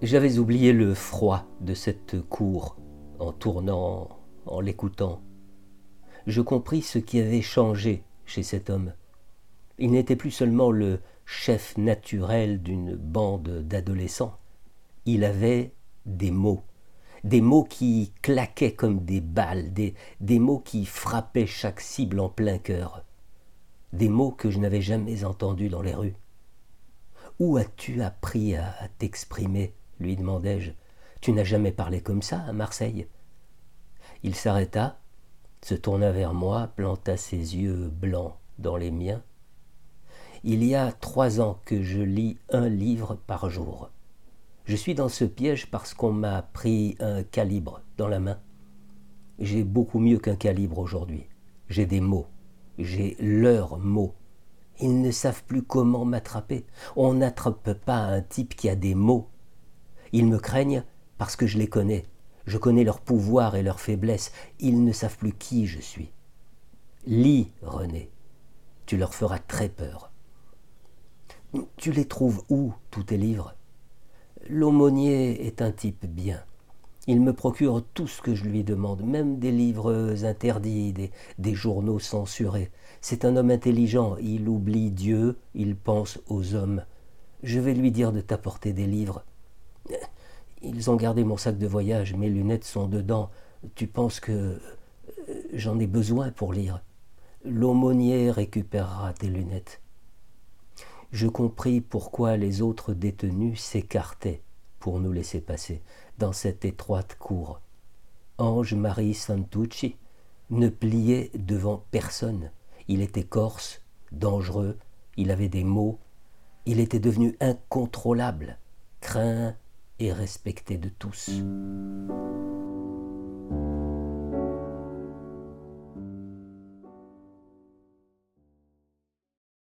J'avais oublié le froid de cette cour en tournant, en l'écoutant. Je compris ce qui avait changé chez cet homme. Il n'était plus seulement le chef naturel d'une bande d'adolescents. Il avait des mots, des mots qui claquaient comme des balles, des, mots qui frappaient chaque cible en plein cœur, des mots que je n'avais jamais entendus dans les rues. Où as-tu appris à t'exprimer? Lui demandai-je. Tu n'as jamais parlé comme ça à Marseille Il s'arrêta, se tourna vers moi, planta ses yeux blancs dans les miens. Il y a trois ans que je lis un livre par jour. Je suis dans ce piège parce qu'on m'a pris un calibre dans la main. J'ai beaucoup mieux qu'un calibre aujourd'hui. J'ai des mots. J'ai leurs mots. Ils ne savent plus comment m'attraper. On n'attrape pas un type qui a des mots. Ils me craignent parce que je les connais. Je connais leur pouvoir et leur faiblesse. Ils ne savent plus qui je suis. Lis, René. Tu leur feras très peur. Tu les trouves où, tous tes livres? L'aumônier est un type bien. Il me procure tout ce que je lui demande, même des livres interdits, des, des journaux censurés. C'est un homme intelligent, il oublie Dieu, il pense aux hommes. Je vais lui dire de t'apporter des livres. Ils ont gardé mon sac de voyage, mes lunettes sont dedans. Tu penses que euh, j'en ai besoin pour lire? L'aumônier récupérera tes lunettes. Je compris pourquoi les autres détenus s'écartaient pour nous laisser passer dans cette étroite cour. Ange-Marie Santucci ne pliait devant personne. Il était corse, dangereux, il avait des mots, il était devenu incontrôlable, craint et respecté de tous.